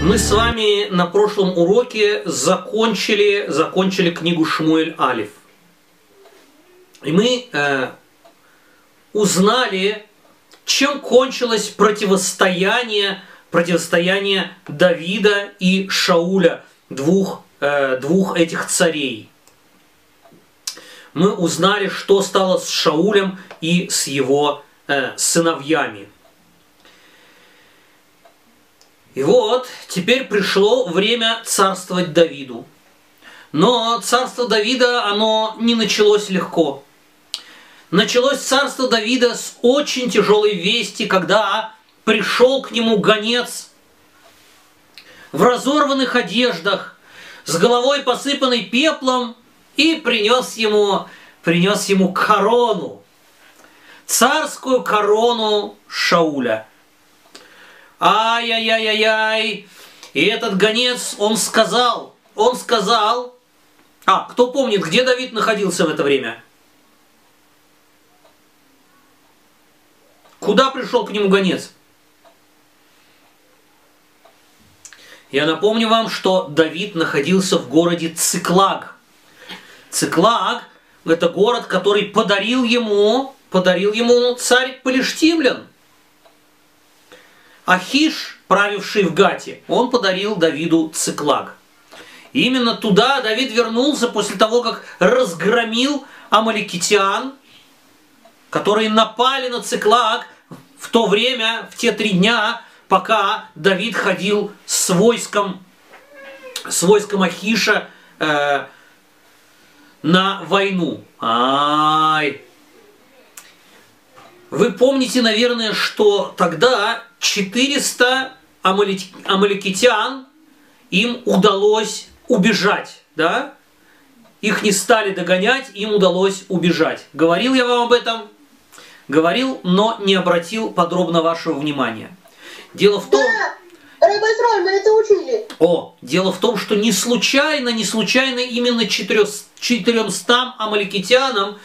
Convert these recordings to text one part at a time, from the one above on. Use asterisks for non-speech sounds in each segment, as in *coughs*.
Мы с вами на прошлом уроке закончили, закончили книгу Шмуэль Алиф. И мы э, узнали, чем кончилось противостояние, противостояние Давида и Шауля, двух, э, двух этих царей. Мы узнали, что стало с Шаулем и с его э, сыновьями. И вот, теперь пришло время царствовать Давиду. Но царство Давида, оно не началось легко. Началось царство Давида с очень тяжелой вести, когда пришел к нему гонец в разорванных одеждах, с головой посыпанной пеплом, и принес ему, принес ему корону, царскую корону Шауля. Ай-яй-яй-яй-яй. И этот гонец, он сказал, он сказал, а, кто помнит, где Давид находился в это время? Куда пришел к нему гонец? Я напомню вам, что Давид находился в городе Циклаг. Циклаг – это город, который подарил ему, подарил ему царь Палештимлян. Ахиш, правивший в Гате, он подарил Давиду Циклаг. Именно туда Давид вернулся после того, как разгромил амаликитян, которые напали на Циклаг в то время, в те три дня, пока Давид ходил с войском, с войском Ахиша э, на войну. Ай! Вы помните, наверное, что тогда 400 амаликитян им удалось убежать, да? Их не стали догонять, им удалось убежать. Говорил я вам об этом? Говорил, но не обратил подробно вашего внимания. Дело в том... Да, Рабайсроль, мы это учили. О, дело в том, что не случайно, не случайно именно 400 амаликитянам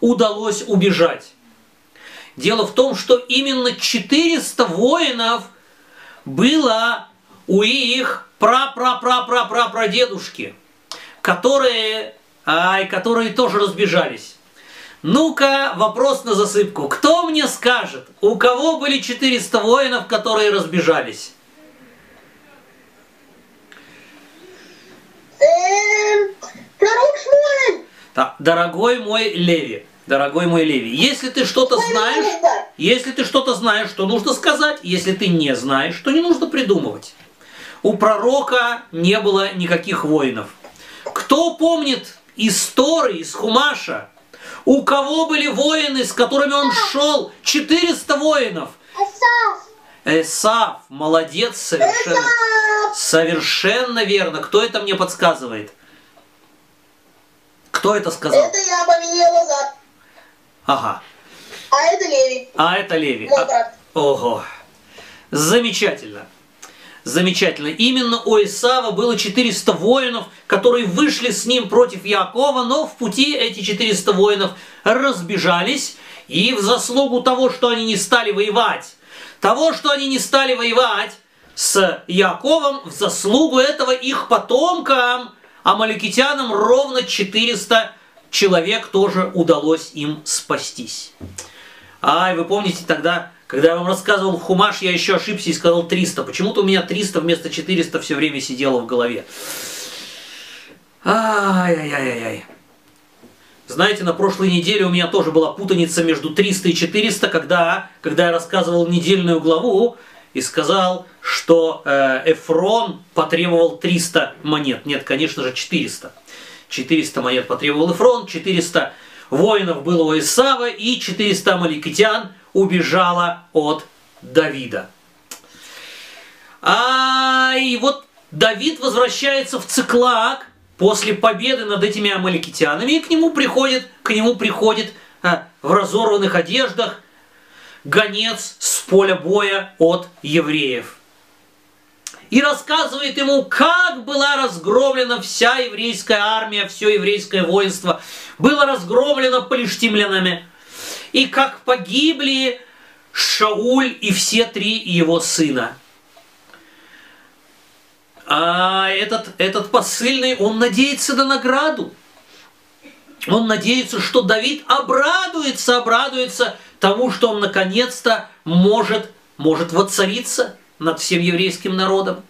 удалось убежать. Дело в том, что именно 400 воинов было у их пра-пра-пра-пра-пра-прадедушки, которые, ай, которые тоже разбежались. Ну-ка, вопрос на засыпку. Кто мне скажет, у кого были 400 воинов, которые разбежались? Эм, пророк Шмуэль. Так, дорогой мой Леви, дорогой мой Леви, если ты что-то знаешь, если ты что-то знаешь, то нужно сказать. Если ты не знаешь, то не нужно придумывать. У пророка не было никаких воинов. Кто помнит истории из Хумаша, у кого были воины, с которыми он шел? 400 воинов. Эсав, молодец, совершенно. Совершенно верно. Кто это мне подсказывает? Кто это сказал? Это я поменял назад. Ага. А это Леви. А это Леви. Мой А- брат. Ого. Замечательно. Замечательно. Именно у Исава было 400 воинов, которые вышли с ним против Якова, но в пути эти 400 воинов разбежались, и в заслугу того, что они не стали воевать, того, что они не стали воевать с Яковом, в заслугу этого их потомкам, амаликитянам, ровно 400 человек тоже удалось им спастись. Ай, вы помните тогда, когда я вам рассказывал Хумаш, я еще ошибся и сказал 300. Почему-то у меня 300 вместо 400 все время сидело в голове. Ай-яй-яй-яй. Знаете, на прошлой неделе у меня тоже была путаница между 300 и 400, когда, когда я рассказывал недельную главу и сказал, что э, Эфрон потребовал 300 монет. Нет, конечно же, 400. 400 монет потребовал Эфрон, 400 воинов было у Исава, и 400 амаликитян убежало от Давида. А и вот Давид возвращается в Циклак после победы над этими амаликитянами, и к нему приходит, к нему приходит а, в разорванных одеждах гонец с поля боя от евреев. И рассказывает ему, как была разгромлена вся еврейская армия, все еврейское воинство, было разгромлено палештимлянами, и как погибли Шауль и все три его сына. а этот, этот посыльный, он надеется на награду. Он надеется, что Давид обрадуется, обрадуется тому, что он наконец-то может, может воцариться над всем еврейским народом.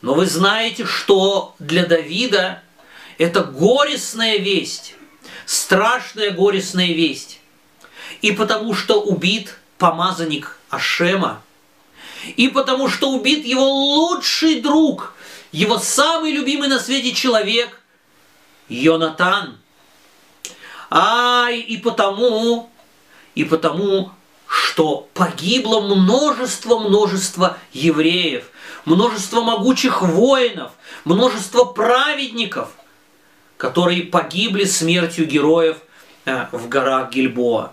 Но вы знаете, что для Давида это горестная весть, страшная горестная весть. И потому что убит помазанник Ашема, и потому что убит его лучший друг, его самый любимый на свете человек, Йонатан. Ай, и потому, и потому, что погибло множество-множество евреев, множество могучих воинов, множество праведников, которые погибли смертью героев э, в горах Гильбоа.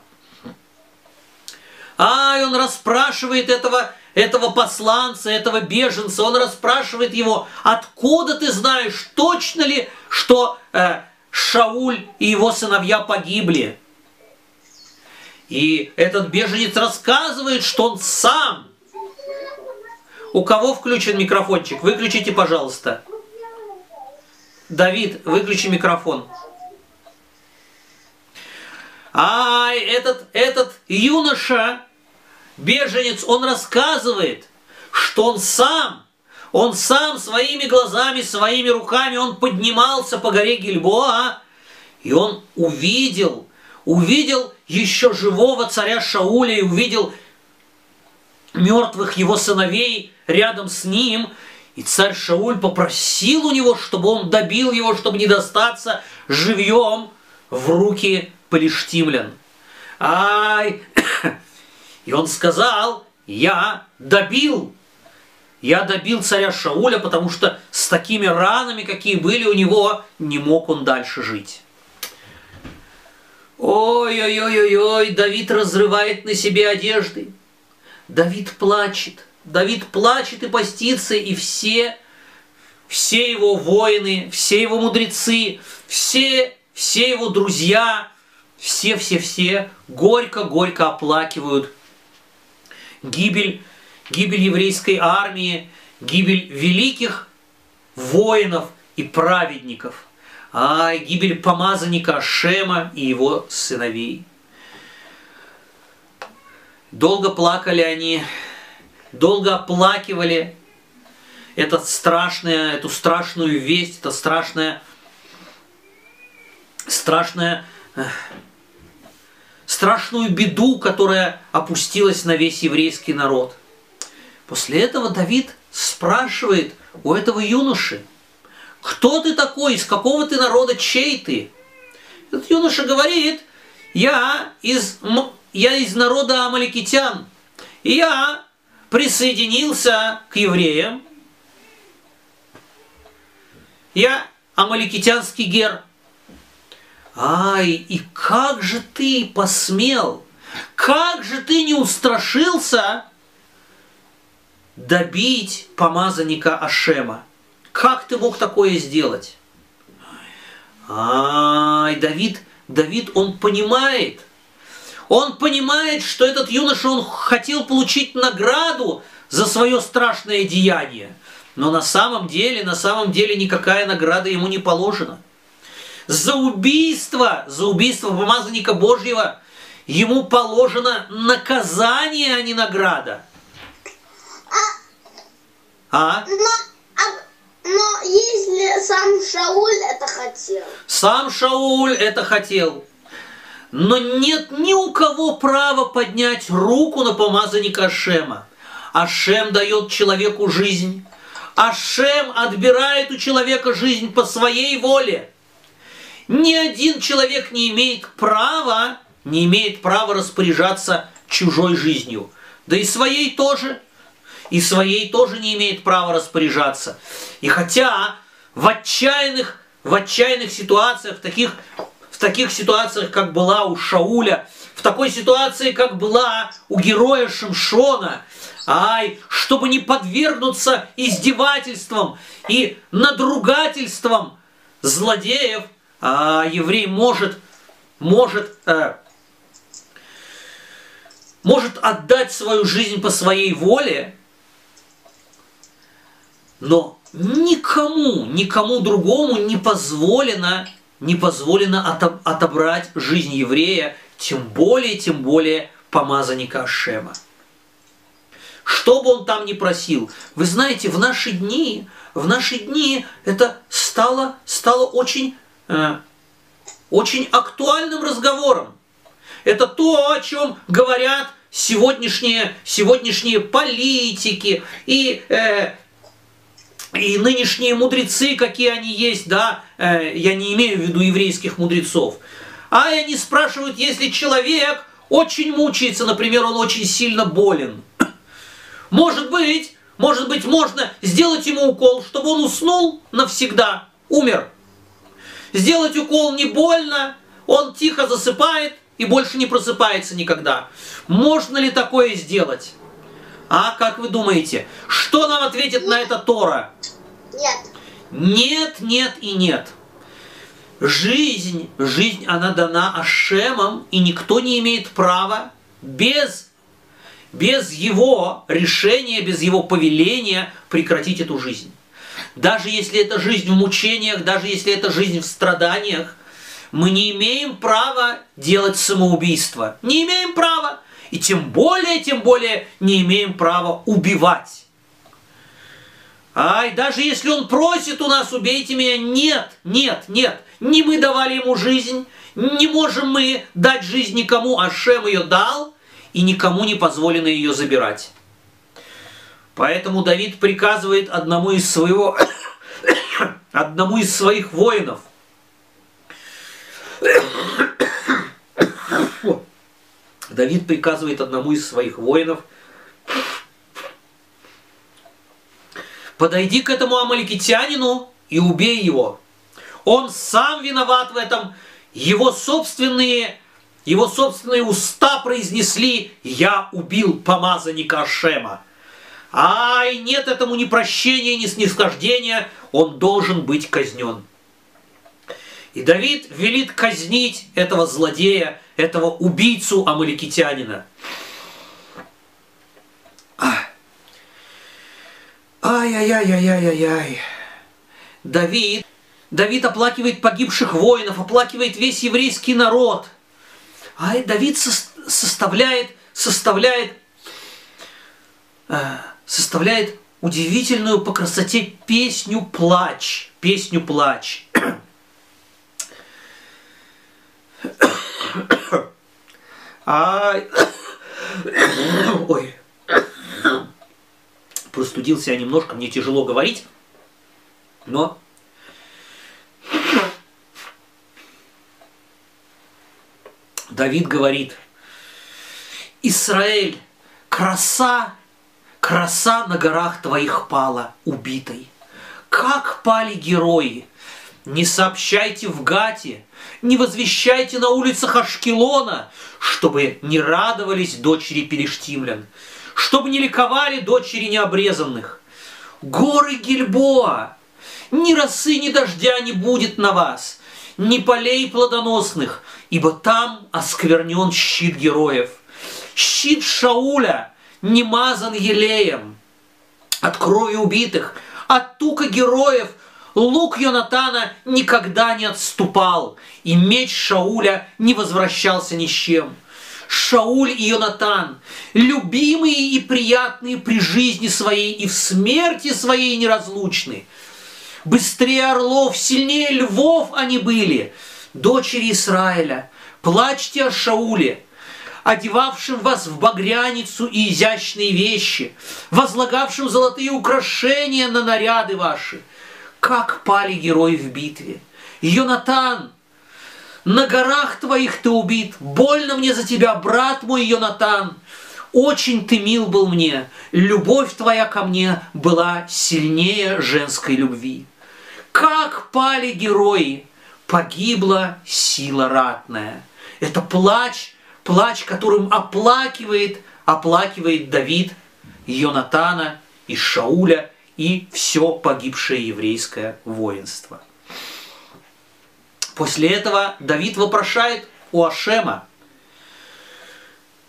Ай, он расспрашивает этого, этого посланца, этого беженца, он расспрашивает его, откуда ты знаешь, точно ли, что э, Шауль и его сыновья погибли? И этот беженец рассказывает, что он сам. У кого включен микрофончик? Выключите, пожалуйста. Давид, выключи микрофон. А этот, этот юноша, беженец, он рассказывает, что он сам, он сам своими глазами, своими руками, он поднимался по горе Гильбоа, и он увидел, увидел еще живого царя Шауля и увидел мертвых его сыновей рядом с ним. И царь Шауль попросил у него, чтобы он добил его, чтобы не достаться живьем в руки полиштимлян. Ай! *coughs* И он сказал, я добил, я добил царя Шауля, потому что с такими ранами, какие были у него, не мог он дальше жить. Ой-ой-ой-ой, Давид разрывает на себе одежды. Давид плачет. Давид плачет и постится, и все, все его воины, все его мудрецы, все, все его друзья, все-все-все горько-горько оплакивают гибель, гибель еврейской армии, гибель великих воинов и праведников – а гибель помазанника Шема и его сыновей. Долго плакали они, долго оплакивали этот страшное, эту страшную весть, это страшное, страшное, страшную беду, которая опустилась на весь еврейский народ. После этого Давид спрашивает у этого юноши, кто ты такой, из какого ты народа, чей ты? Этот юноша говорит, я из, я из народа амаликитян, я присоединился к евреям. Я амаликитянский гер. Ай, и как же ты посмел, как же ты не устрашился добить помазанника Ашема? Как ты мог такое сделать? Ай, Давид, Давид, он понимает. Он понимает, что этот юноша, он хотел получить награду за свое страшное деяние. Но на самом деле, на самом деле никакая награда ему не положена. За убийство, за убийство помазанника Божьего ему положено наказание, а не награда. А? Но если сам Шауль это хотел. Сам Шауль это хотел. Но нет ни у кого права поднять руку на помазанника Ашема. Ашем дает человеку жизнь. Ашем отбирает у человека жизнь по своей воле. Ни один человек не имеет права, не имеет права распоряжаться чужой жизнью. Да и своей тоже и своей тоже не имеет права распоряжаться. И хотя в отчаянных, в отчаянных ситуациях, в таких, в таких ситуациях, как была у Шауля, в такой ситуации, как была у героя Шимшона, ай, чтобы не подвергнуться издевательствам и надругательствам злодеев, а еврей может, может, э, может отдать свою жизнь по своей воле, но никому, никому другому не позволено, не позволено отобрать жизнь еврея, тем более, тем более помазанника Ашема. Что бы он там ни просил. Вы знаете, в наши дни, в наши дни это стало, стало очень, э, очень актуальным разговором. Это то, о чем говорят сегодняшние, сегодняшние политики и, э, и нынешние мудрецы, какие они есть, да, э, я не имею в виду еврейских мудрецов. А они спрашивают, если человек очень мучается, например, он очень сильно болен, *clears throat* может быть, может быть, можно сделать ему укол, чтобы он уснул навсегда, умер. Сделать укол не больно, он тихо засыпает и больше не просыпается никогда. Можно ли такое сделать? А как вы думаете, что нам ответит на это Тора? Нет. Нет, нет и нет. Жизнь, жизнь, она дана Ашемом, и никто не имеет права без, без его решения, без его повеления прекратить эту жизнь. Даже если это жизнь в мучениях, даже если это жизнь в страданиях, мы не имеем права делать самоубийство. Не имеем права. И тем более, тем более не имеем права убивать. Ай, даже если он просит у нас, убейте меня, нет, нет, нет. Не мы давали ему жизнь, не можем мы дать жизнь никому, а Шем ее дал, и никому не позволено ее забирать. Поэтому Давид приказывает одному из своего, *coughs* одному из своих воинов, Давид приказывает одному из своих воинов, подойди к этому амаликитянину и убей его. Он сам виноват в этом. Его собственные, его собственные уста произнесли «Я убил помазанника Ашема». Ай, нет этому ни прощения, ни снисхождения, он должен быть казнен. И Давид велит казнить этого злодея, этого убийцу амаликитянина. Ай-яй-яй-яй-яй-яй. Давид, Давид оплакивает погибших воинов, оплакивает весь еврейский народ. А Давид составляет, составляет, э, составляет удивительную по красоте песню «Плач». Песню «Плач». А... *coughs* Ой. Простудился я немножко, мне тяжело говорить, но... Давид говорит, Израиль, краса, краса на горах твоих пала, убитой. Как пали герои, не сообщайте в Гате, не возвещайте на улицах Ашкелона, чтобы не радовались дочери Перештимлян, чтобы не ликовали дочери необрезанных. Горы Гильбоа, ни росы, ни дождя не будет на вас, ни полей плодоносных, ибо там осквернен щит героев. Щит Шауля не мазан елеем. От крови убитых, от тука героев – Лук Йонатана никогда не отступал, и меч Шауля не возвращался ни с чем. Шауль и Йонатан, любимые и приятные при жизни своей и в смерти своей неразлучны. Быстрее орлов, сильнее львов они были, дочери Израиля. Плачьте о Шауле, одевавшим вас в багряницу и изящные вещи, возлагавшим золотые украшения на наряды ваши – как пали герои в битве. Йонатан, на горах твоих ты убит, больно мне за тебя, брат мой Йонатан. Очень ты мил был мне, любовь твоя ко мне была сильнее женской любви. Как пали герои, погибла сила ратная. Это плач, плач, которым оплакивает, оплакивает Давид Йонатана и Шауля и все погибшее еврейское воинство. После этого Давид вопрошает у Ашема.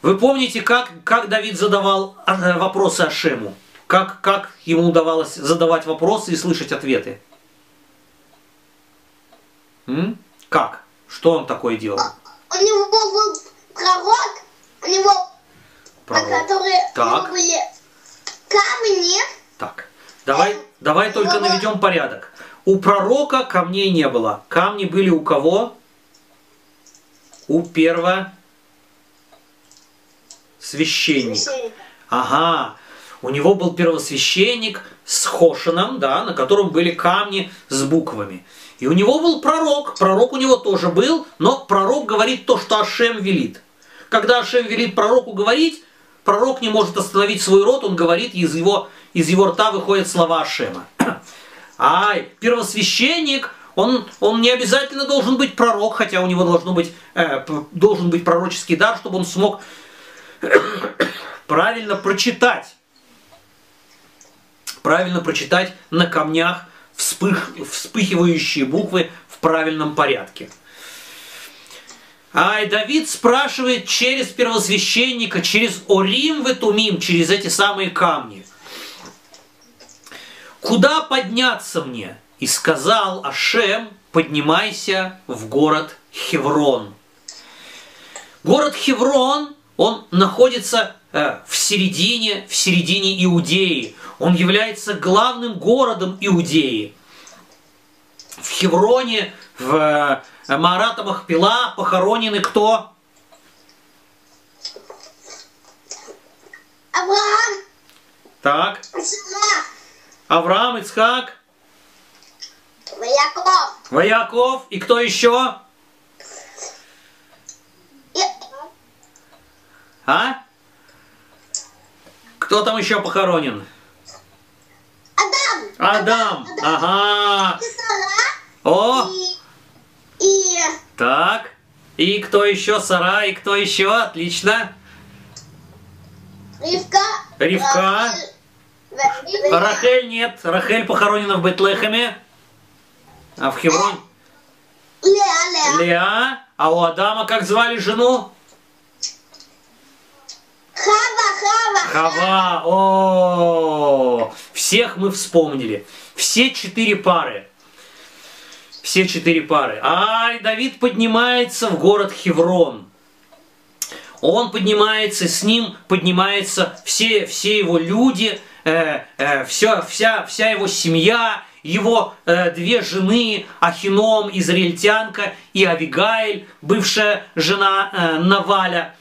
Вы помните, как, как Давид задавал э, вопросы Ашему? Как, как ему удавалось задавать вопросы и слышать ответы? М? Как? Что он такое делал? У него был пророк, у него, Пророк. которые у него Так. были камни. Так, давай, давай только наведем порядок. У пророка камней не было. Камни были у кого? У первого священника. Ага, у него был первосвященник с хошином, да, на котором были камни с буквами. И у него был пророк, пророк у него тоже был, но пророк говорит то, что Ашем велит. Когда Ашем велит пророку говорить, пророк не может остановить свой рот, он говорит, из его, из его рта выходят слова Ашема. *clears throat* Ай, первосвященник, он, он не обязательно должен быть пророк, хотя у него должно быть, э, должен быть пророческий дар, чтобы он смог *clears throat* правильно прочитать. Правильно прочитать на камнях вспых, вспыхивающие буквы в правильном порядке. Ай, Давид спрашивает через первосвященника, через Орим в Этумим, через эти самые камни. Куда подняться мне? И сказал Ашем, поднимайся в город Хеврон. Город Хеврон, он находится э, в середине, в середине Иудеи. Он является главным городом Иудеи. В Хевроне, в э, Марата Махпила похоронены кто? Так, Авраам, Ицхак, Яков. Ваяков и кто еще? А? Кто там еще похоронен? Адам. Адам. Ага. О, И, и так. И кто еще? Сара, и кто еще? Отлично. Ривка. Ривка. Рахель. Нет. Рахель похоронена в Бетлехеме. А в Хеврон Леа, Леа. Леа. А у Адама как звали жену? Хава, Хава. Хава. О, всех мы вспомнили. Все четыре пары. Все четыре пары. Ай, Давид поднимается в город Хеврон. Он поднимается, с ним поднимаются все, все его люди, э, э, вся, вся, вся его семья, его э, две жены, Ахином, израильтянка, и Авигаиль, бывшая жена э, Наваля.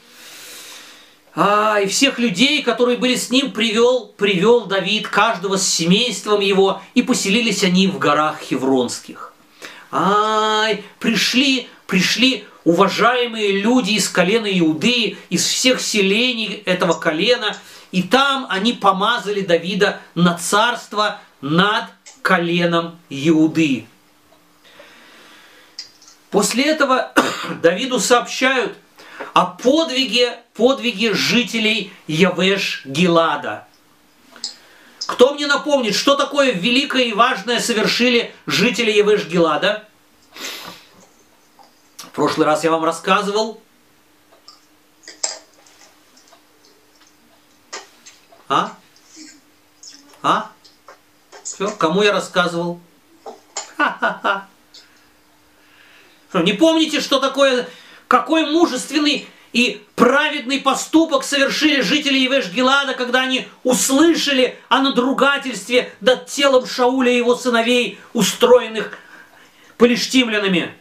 А, и всех людей, которые были с ним, привел, привел Давид, каждого с семейством его, и поселились они в горах Хевронских. Ай, пришли, пришли уважаемые люди из колена Иуды, из всех селений этого колена, и там они помазали Давида на царство над коленом Иуды. После этого *clears throat* Давиду сообщают о подвиге, подвиге жителей Явеш Гилада. Кто мне напомнит, что такое великое и важное совершили жители Явеш Гилада? В прошлый раз я вам рассказывал. А? А? Все, кому я рассказывал? Ха-ха-ха. Не помните, что такое, какой мужественный и праведный поступок совершили жители Евеш-Гилада, когда они услышали о надругательстве над телом Шауля и его сыновей, устроенных полиштимлянами?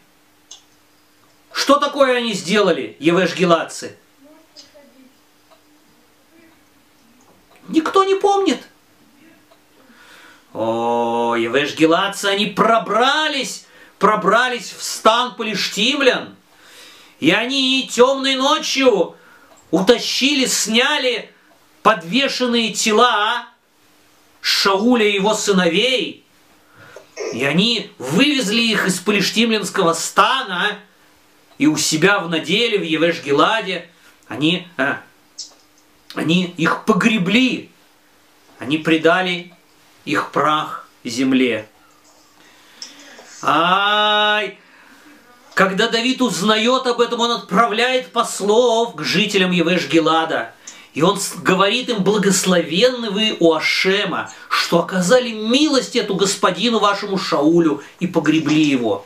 Что такое они сделали, Евеш-Гиладцы? Никто не помнит. О, Евеш-Гиладцы, они пробрались, пробрались в стан полиштимлян. И они темной ночью утащили, сняли подвешенные тела Шауля и его сыновей. И они вывезли их из полиштимлянского стана и у себя в наделе в Евеш-Геладе они, а, они их погребли. Они предали их прах земле. Ай! Когда Давид узнает об этом, он отправляет послов к жителям Евеш-Гелада. И он говорит им, благословенны вы у Ашема, что оказали милость эту господину вашему Шаулю и погребли его.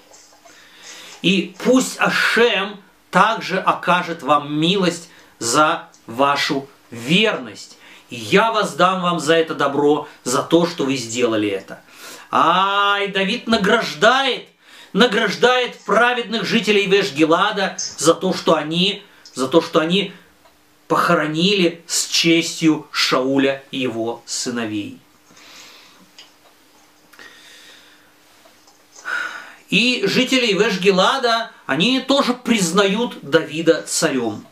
И пусть Ашем также окажет вам милость за вашу верность. И я воздам вам за это добро, за то, что вы сделали это. Ай, Давид награждает, награждает праведных жителей Вешгелада за то, что они, за то, что они похоронили с честью Шауля и его сыновей. И жители Вешгелада, они тоже признают Давида царем.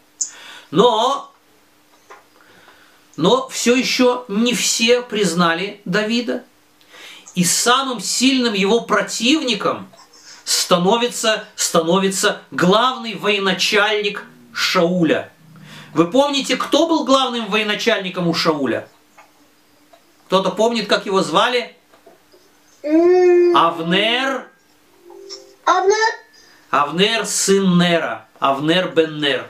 Но, но все еще не все признали Давида. И самым сильным его противником становится, становится главный военачальник Шауля. Вы помните, кто был главным военачальником у Шауля? Кто-то помнит, как его звали? Авнер Авнер. Авнер сын Нера. Авнер бен Нер.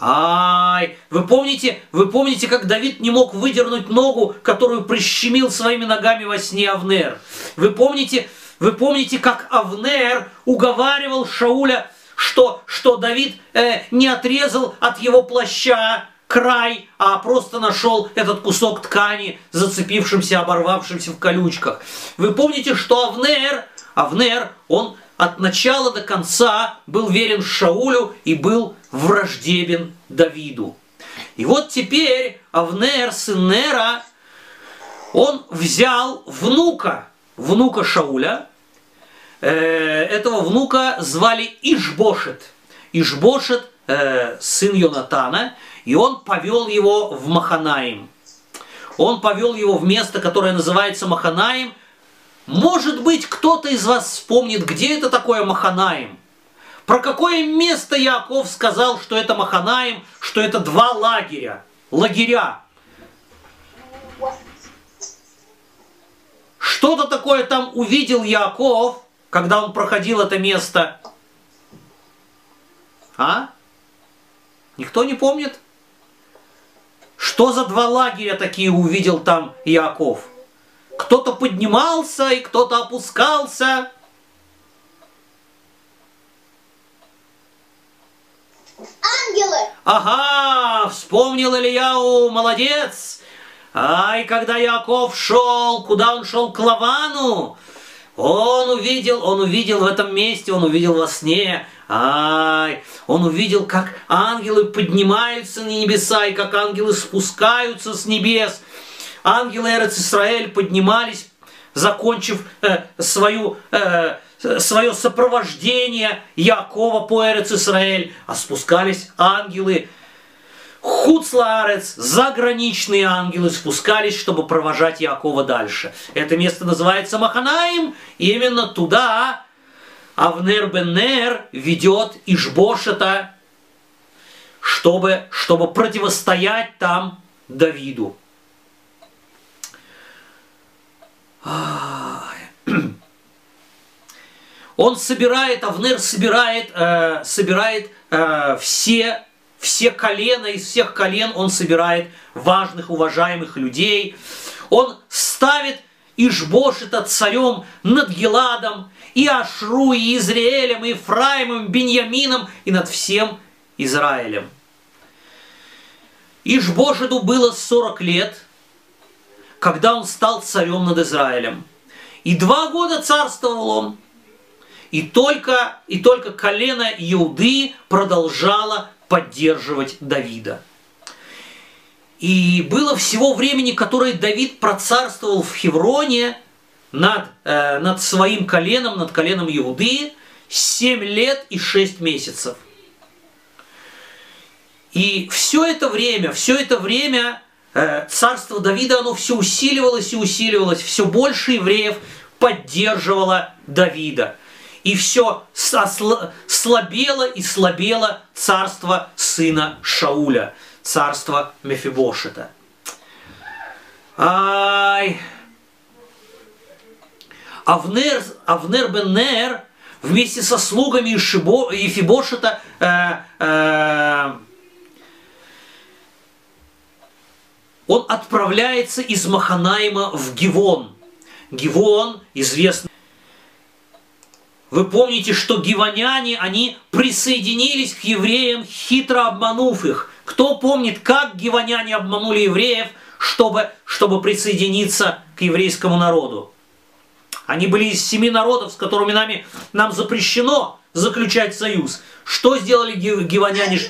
Ай, вы помните, вы помните, как Давид не мог выдернуть ногу, которую прищемил своими ногами во сне Авнер? Вы помните, вы помните, как Авнер уговаривал Шауля, что, что Давид э, не отрезал от его плаща край, а просто нашел этот кусок ткани, зацепившимся, оборвавшимся в колючках. Вы помните, что Авнер Авнер, он от начала до конца был верен Шаулю и был враждебен Давиду. И вот теперь Авнер, сын Нера, он взял внука, внука Шауля. Э, этого внука звали Ишбошет. Ишбошет, э, сын Йонатана, и он повел его в Маханаим. Он повел его в место, которое называется Маханаим, может быть, кто-то из вас вспомнит, где это такое Маханаим. Про какое место Яков сказал, что это Маханаим, что это два лагеря, лагеря. Что-то такое там увидел Яков, когда он проходил это место. А? Никто не помнит? Что за два лагеря такие увидел там Яков? Кто-то поднимался и кто-то опускался. Ангелы. Ага, вспомнил Ильяу, молодец. Ай, когда Яков шел, куда он шел? К Лавану. Он увидел, он увидел в этом месте, он увидел во сне. Ай, он увидел, как ангелы поднимаются на небеса и как ангелы спускаются с небес ангелы Эрец Исраэль поднимались, закончив э, свою, э, свое сопровождение Якова по Эрец Исраэль, а спускались ангелы Хуцлаарец, заграничные ангелы спускались, чтобы провожать Якова дальше. Это место называется Маханаим, и именно туда Авнер Беннер ведет Ишбошета, чтобы, чтобы противостоять там Давиду. Он собирает, Авнер собирает, э, собирает э, все, все колена, из всех колен он собирает важных, уважаемых людей. Он ставит Ишбошета царем над Геладом, и Ашру, и Израилем, и Ефраимом, Беньямином, и над всем Израилем. Ишбошету было 40 лет – когда он стал царем над Израилем. И два года царствовал он. И только, и только колено Иуды продолжало поддерживать Давида. И было всего времени, которое Давид процарствовал в Хевроне над, э, над своим коленом, над коленом Иуды, 7 лет и 6 месяцев. И все это время, все это время Э, царство Давида, оно все усиливалось и усиливалось, все больше евреев поддерживало Давида. И все слабело и слабело царство сына Шауля, царство Мефибошета. Ай! Авнер, Авнер бен Нер вместе со слугами Ефибошета э, э, он отправляется из Маханаима в Гивон. Гивон известный. Вы помните, что гивоняне, они присоединились к евреям, хитро обманув их. Кто помнит, как гивоняне обманули евреев, чтобы, чтобы присоединиться к еврейскому народу? Они были из семи народов, с которыми нами, нам запрещено заключать союз. Что сделали гивоняне?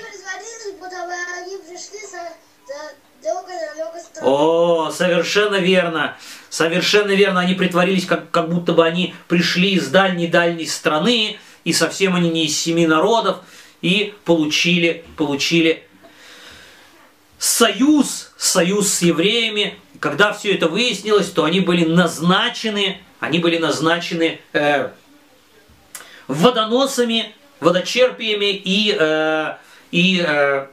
О, совершенно верно. Совершенно верно. Они притворились, как, как будто бы они пришли из дальней-дальней страны, и совсем они не из семи народов, и получили, получили союз, союз с евреями. Когда все это выяснилось, то они были назначены, они были назначены э, водоносами, водочерпиями и, э, и э,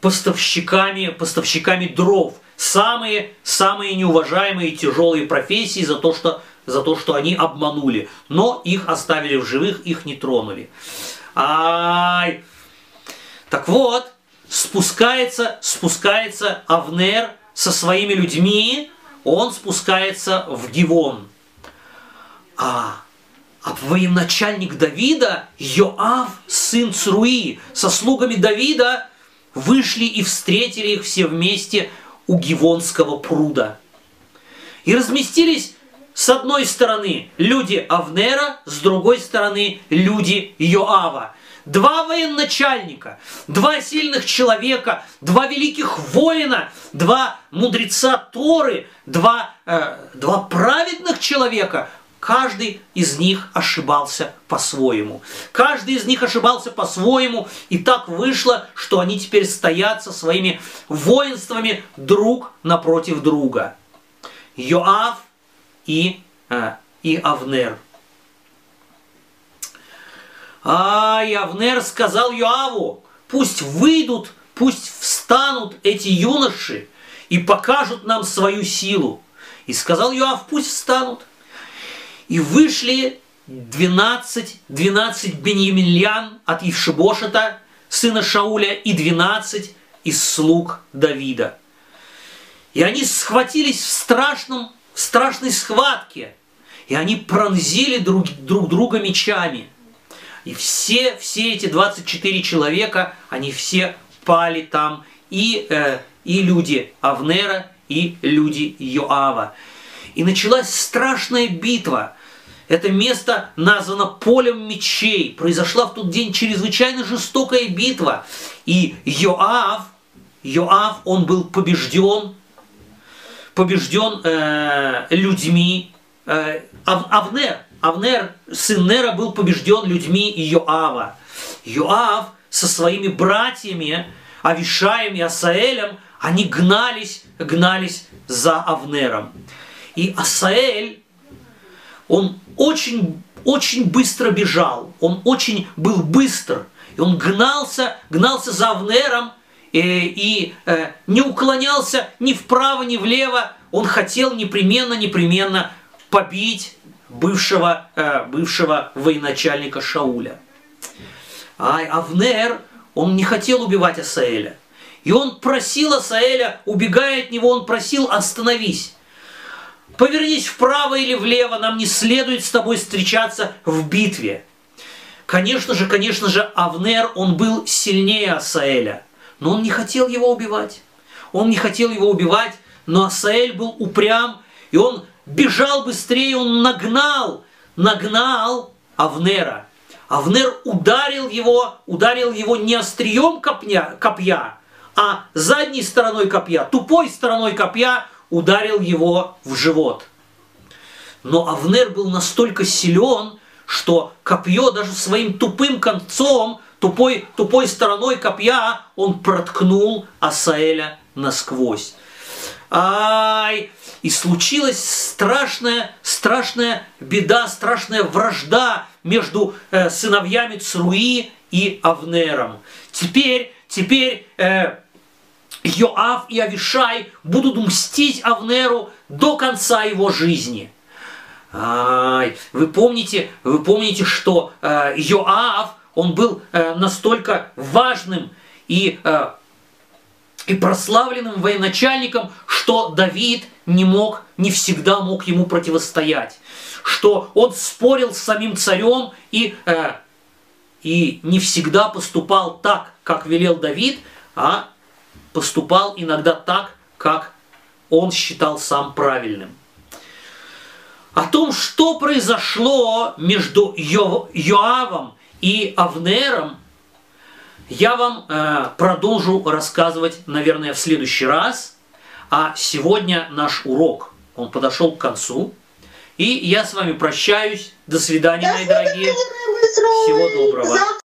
поставщиками, поставщиками дров. Самые, самые неуважаемые тяжелые профессии за то, что, за то, что они обманули. Но их оставили в живых, их не тронули. Ай! Так вот, спускается, спускается Авнер со своими людьми, он спускается в Гивон. А, а военачальник Давида, Йоав, сын Цруи, со слугами Давида вышли и встретили их все вместе у Гивонского пруда. И разместились с одной стороны люди Авнера, с другой стороны люди Йоава. Два военачальника, два сильных человека, два великих воина, два мудреца Торы, два, э, два праведных человека Каждый из них ошибался по-своему. Каждый из них ошибался по-своему, и так вышло, что они теперь стоят со своими воинствами друг напротив друга. Йоав и, а, и Авнер. А Авнер сказал Йоаву, пусть выйдут, пусть встанут эти юноши и покажут нам свою силу. И сказал Йоав, пусть встанут. И вышли 12, 12 беньяминлян от Ившибошета, сына Шауля, и 12 из слуг Давида. И они схватились в, страшном, в страшной схватке, и они пронзили друг, друг друга мечами. И все, все эти 24 человека, они все пали там, и, э, и люди Авнера, и люди Йоава. И началась страшная битва – это место названо полем мечей. Произошла в тот день чрезвычайно жестокая битва. И Йоав, Йоав, он был побежден, побежден э, людьми. Э, Авнер, Авнер, сын Нера, был побежден людьми Йоава. Йоав со своими братьями, Авишаем и Асаэлем, они гнались, гнались за Авнером. И Асаэль, он очень, очень быстро бежал, он очень был быстр, и он гнался, гнался за Авнером, и, э, и э, не уклонялся ни вправо, ни влево, он хотел непременно, непременно побить бывшего, э, бывшего военачальника Шауля. А Авнер, он не хотел убивать Асаэля. И он просил Асаэля, убегая от него, он просил «остановись». Повернись вправо или влево, нам не следует с тобой встречаться в битве. Конечно же, конечно же, Авнер, он был сильнее Асаэля, но он не хотел его убивать. Он не хотел его убивать, но Асаэль был упрям, и он бежал быстрее, он нагнал, нагнал Авнера. Авнер ударил его, ударил его не острием копья, копья, а задней стороной копья, тупой стороной копья ударил его в живот. Но Авнер был настолько силен, что копье даже своим тупым концом, тупой, тупой стороной копья, он проткнул Асаэля насквозь. Ай! И случилась страшная, страшная беда, страшная вражда между э, сыновьями Цруи и Авнером. Теперь, теперь э, Йоав и Авишай будут мстить Авнеру до конца его жизни. Вы помните, вы помните, что э, Йоав, он был э, настолько важным и э, и прославленным военачальником, что Давид не мог, не всегда мог ему противостоять, что он спорил с самим царем и, и не всегда поступал так, как велел Давид, а поступал иногда так, как он считал сам правильным. О том, что произошло между Йо, Йоавом и Авнером, я вам э, продолжу рассказывать, наверное, в следующий раз. А сегодня наш урок, он подошел к концу. И я с вами прощаюсь. До свидания, мои дорогие. Всего доброго.